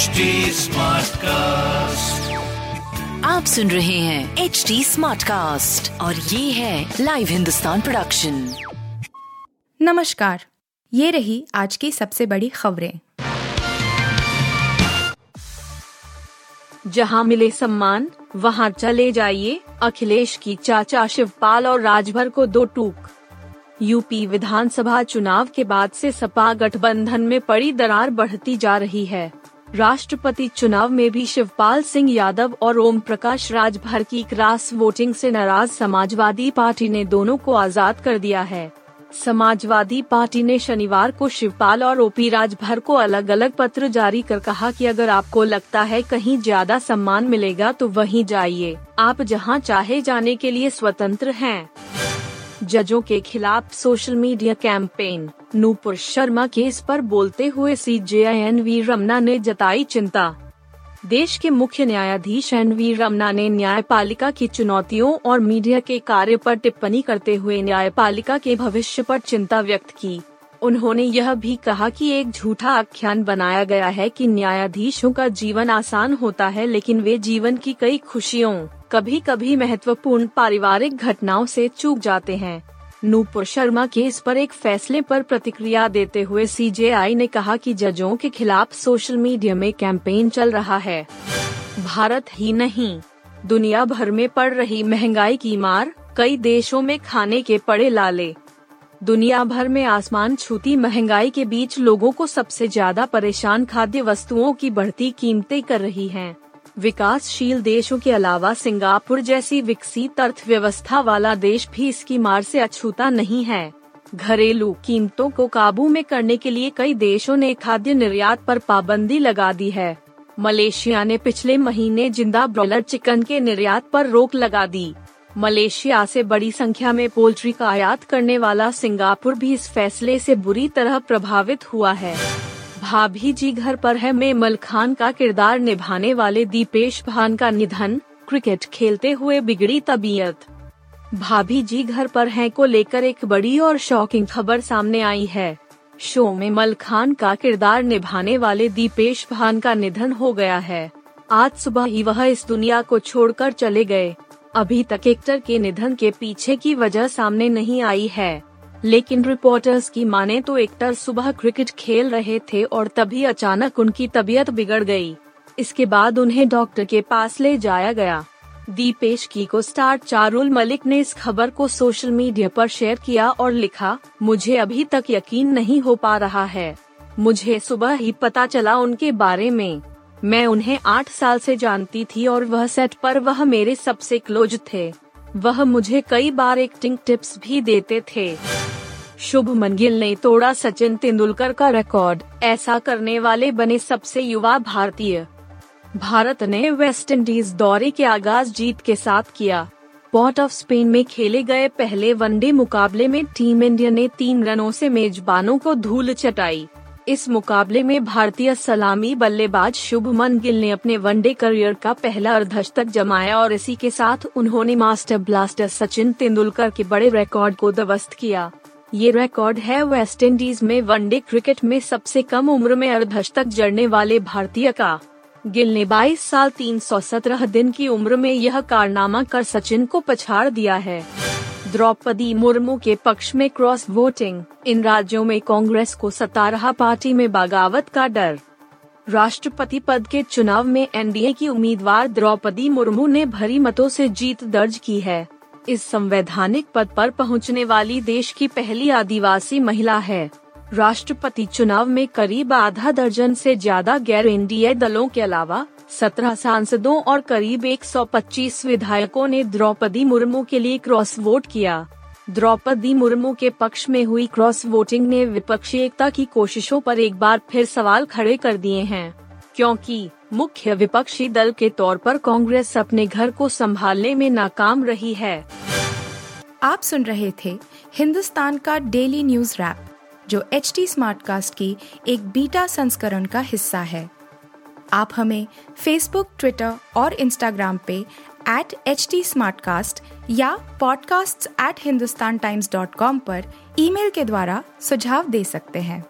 HD cast आप सुन रहे हैं एच डी स्मार्ट कास्ट और ये है लाइव हिंदुस्तान प्रोडक्शन नमस्कार ये रही आज की सबसे बड़ी खबरें। जहाँ मिले सम्मान वहाँ चले जाइए अखिलेश की चाचा शिवपाल और राजभर को दो टूक। यूपी विधानसभा चुनाव के बाद से सपा गठबंधन में पड़ी दरार बढ़ती जा रही है। राष्ट्रपति चुनाव में भी शिवपाल सिंह यादव और ओम प्रकाश राजभर की क्रॉस वोटिंग से नाराज़ समाजवादी पार्टी ने दोनों को आज़ाद कर दिया है। समाजवादी पार्टी ने शनिवार को शिवपाल और ओपी राजभर को अलग अलग पत्र जारी कर कहा कि अगर आपको लगता है कहीं ज़्यादा सम्मान मिलेगा तो वहीं जाइए। आप जहाँ चाहे जाने के लिए स्वतंत्र हैं। जजों के खिलाफ social media campaign. Nupur Sharma case पर बोलते हुए C J N V Ramana ने जताई चिंता। देश के मुख्य न्यायाधीश एन वी रमना ने न्यायपालिका की चुनौतियों और मीडिया के कार्य पर टिप्पणी करते हुए न्यायपालिका के भविष्य पर चिंता व्यक्त की। उन्होंने यह भी कहा कि एक झूठा आख्यान बनाया गया है कि न्यायाधीशों का जीवन आसान होता है लेकिन वे जीवन की कई खुशियों कभी कभी महत्वपूर्ण पारिवारिक घटनाओं से चूक जाते हैं। नूपुर शर्मा केस पर एक फैसले पर प्रतिक्रिया देते हुए सीजेआई ने कहा कि जजों के खिलाफ सोशल मीडिया में कैंपेन चल रहा है भारत ही नहीं, दुनिया भर में पड़ रही महँगाई की मार, कई देशों में खाने के पड़े लाले दुनिया भर में आसमान छूती महँगाई के बीच लोगों को सबसे ज़्यादा परेशान खाद्य वस्तुओं की बढ़ती कीमतें कर रही हैं। विकासशील देशों के अलावा सिंगापुर जैसी विकसित अर्थव्यवस्था वाला देश भी इसकी मार से अछूता नहीं है। घरेलू कीमतों को काबू में करने के लिए कई देशों ने खाद्य निर्यात पर पाबंदी लगा दी है। मलेशिया ने पिछले महीने ज़िंदा ब्रॉयलर चिकन के निर्यात पर रोक लगा दी। मलेशिया से बड़ी संख्या में पोल्ट्री का आयात करने वाला सिंगापुर भी इस फैसले से बुरी तरह प्रभावित हुआ है। भाभी जी घर पर है। मेमल खान का किरदार निभाने वाले दीपेश भान का निधन, क्रिकेट खेलते हुए बिगड़ी तबीयत। भाभी जी घर पर है को लेकर एक बड़ी और शॉकिंग खबर सामने आई है। शो में मल खान का किरदार निभाने वाले दीपेश भान का निधन हो गया है। आज सुबह ही वह इस दुनिया को छोड़कर चले गए। अभी तक एक्टर के निधन के पीछे की वजह सामने नहीं आई है। लेकिन रिपोर्टर्स की माने तो एक्टर सुबह क्रिकेट खेल रहे थे और तभी अचानक उनकी तबीयत बिगड़ गई। इसके बाद उन्हें डॉक्टर के पास ले जाया गया। दीपेश की को स्टार चारुल मलिक ने इस खबर को सोशल मीडिया पर शेयर किया और लिखा, मुझे अभी तक यकीन नहीं हो पा रहा है। मुझे सुबह ही पता चला उनके बारे में। मैं उन्हें आठ साल से जानती थी और वह सेट पर वह मेरे सबसे क्लोज थे। वह मुझे कई बार एक्टिंग टिप्स भी देते थे। शुभमन गिल ने तोड़ा सचिन तेंदुलकर का रिकॉर्ड ऐसा करने वाले बने सबसे युवा भारतीय। भारत ने वेस्ट इंडीज दौरे के आगाज़ जीत के साथ किया। पोर्ट ऑफ़ स्पेन में खेले गए पहले वनडे मुकाबले में टीम इंडिया ने तीन रनों से मेजबानों को धूल चटाई। इस मुकाबले में भारतीय सलामी बल्लेबाज शुभमन गिल ने अपने वनडे करियर का पहला अर्धशतक जमाया और इसी के साथ उन्होंने मास्टर ब्लास्टर सचिन तेंदुलकर के बड़े रिकॉर्ड को ध्वस्त किया। ये रिकॉर्ड है वेस्ट इंडीज में वनडे क्रिकेट में सबसे कम उम्र में अर्धशतक जड़ने वाले भारतीय का। गिल ने 22 साल 317 दिन की उम्र में यह कारनामा कर सचिन को पछाड़ दिया है। द्रौपदी मुर्मू के पक्ष में क्रॉस वोटिंग इन राज्यों में कांग्रेस को सता रहा पार्टी में बगावत का डर। राष्ट्रपति पद के चुनाव में एनडीए की उम्मीदवार द्रौपदी मुर्मू ने भरी मतों से जीत दर्ज की है। इस संवैधानिक पद पर पहुँचने वाली देश की पहली आदिवासी महिला है। राष्ट्रपति चुनाव में करीब आधा दर्जन से ज़्यादा गैर एनडीए दलों के अलावा 17 सांसदों और करीब 125 विधायकों ने द्रौपदी मुर्मू के लिए क्रॉस वोट किया। द्रौपदी मुर्मू के पक्ष में हुई क्रॉस वोटिंग ने विपक्षी एकता की कोशिशों पर एक बार फिर सवाल खड़े कर दिए हैं। क्योंकि मुख्य विपक्षी दल के तौर पर कांग्रेस अपने घर को संभालने में नाकाम रही है। आप सुन रहे थे हिंदुस्तान का डेली न्यूज़ रैप, जो एच टी स्मार्ट कास्ट की एक बीटा संस्करण का हिस्सा है। आप हमें फेसबुक ट्विटर और इंस्टाग्राम पे एट एच टी या podcasts@hindustantimes.com पर ईमेल के द्वारा सुझाव दे सकते हैं।